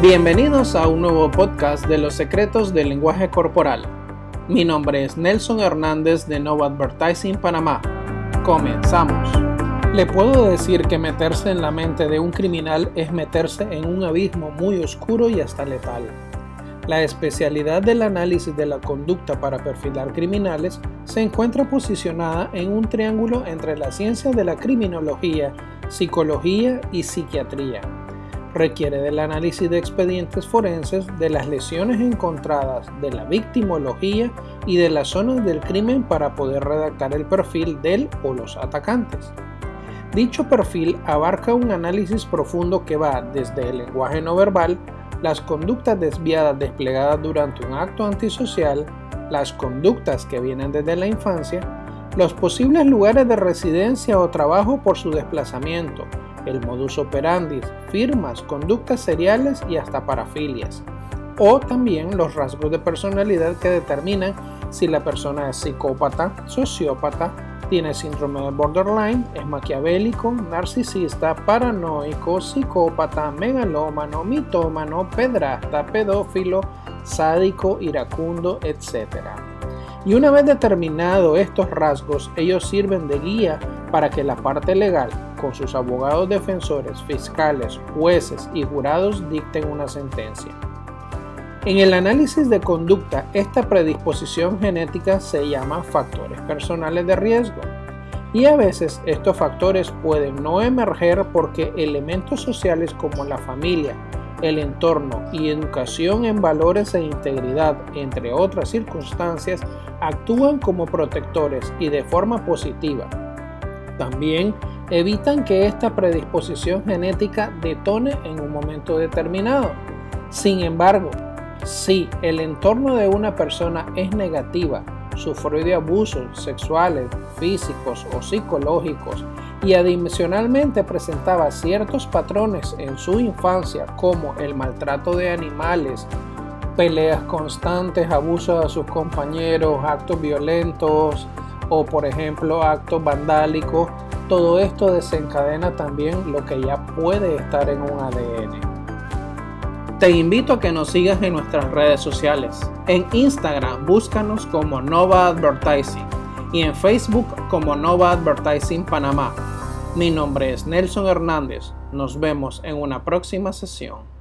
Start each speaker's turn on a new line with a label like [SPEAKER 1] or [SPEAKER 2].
[SPEAKER 1] Bienvenidos a un nuevo podcast de los secretos del lenguaje corporal. Mi nombre es Nelson Hernández de Nova Advertising Panamá. Comenzamos. Le puedo decir que meterse en la mente de un criminal es meterse en un abismo muy oscuro y hasta letal. La especialidad del análisis de la conducta para perfilar criminales se encuentra posicionada en un triángulo entre la ciencia de la criminología, psicología y psiquiatría. Requiere del análisis de expedientes forenses, de las lesiones encontradas, de la victimología y de las zonas del crimen para poder redactar el perfil del o los atacantes. Dicho perfil abarca un análisis profundo que va desde el lenguaje no verbal, las conductas desviadas desplegadas durante un acto antisocial, las conductas que vienen desde la infancia, los posibles lugares de residencia o trabajo por su desplazamiento, el modus operandi, firmas, conductas seriales y hasta parafilias, o también los rasgos de personalidad que determinan si la persona es psicópata, sociópata, tiene síndrome de borderline, es maquiavélico, narcisista, paranoico, psicópata, megalómano, mitómano, pedrasta, pedófilo, sádico, iracundo, etc. Y una vez determinados estos rasgos, ellos sirven de guía para que la parte legal, con sus abogados defensores, fiscales, jueces y jurados, dicten una sentencia. En el análisis de conducta, esta predisposición genética se llama factores personales de riesgo. Y a veces estos factores pueden no emerger porque elementos sociales como la familia, el entorno y educación en valores e integridad, entre otras circunstancias, actúan como protectores y de forma positiva. También evitan que esta predisposición genética detone en un momento determinado. Sin embargo, si el entorno de una persona es negativa, sufrió de abusos sexuales, físicos o psicológicos y adicionalmente presentaba ciertos patrones en su infancia como el maltrato de animales, peleas constantes, abuso a sus compañeros, actos violentos o por ejemplo actos vandálicos, todo esto desencadena también lo que ya puede estar en un ADN. Te invito a que nos sigas en nuestras redes sociales. En Instagram búscanos como Nova Advertising y en Facebook como Nova Advertising Panamá. Mi nombre es Nelson Hernández. Nos vemos en una próxima sesión.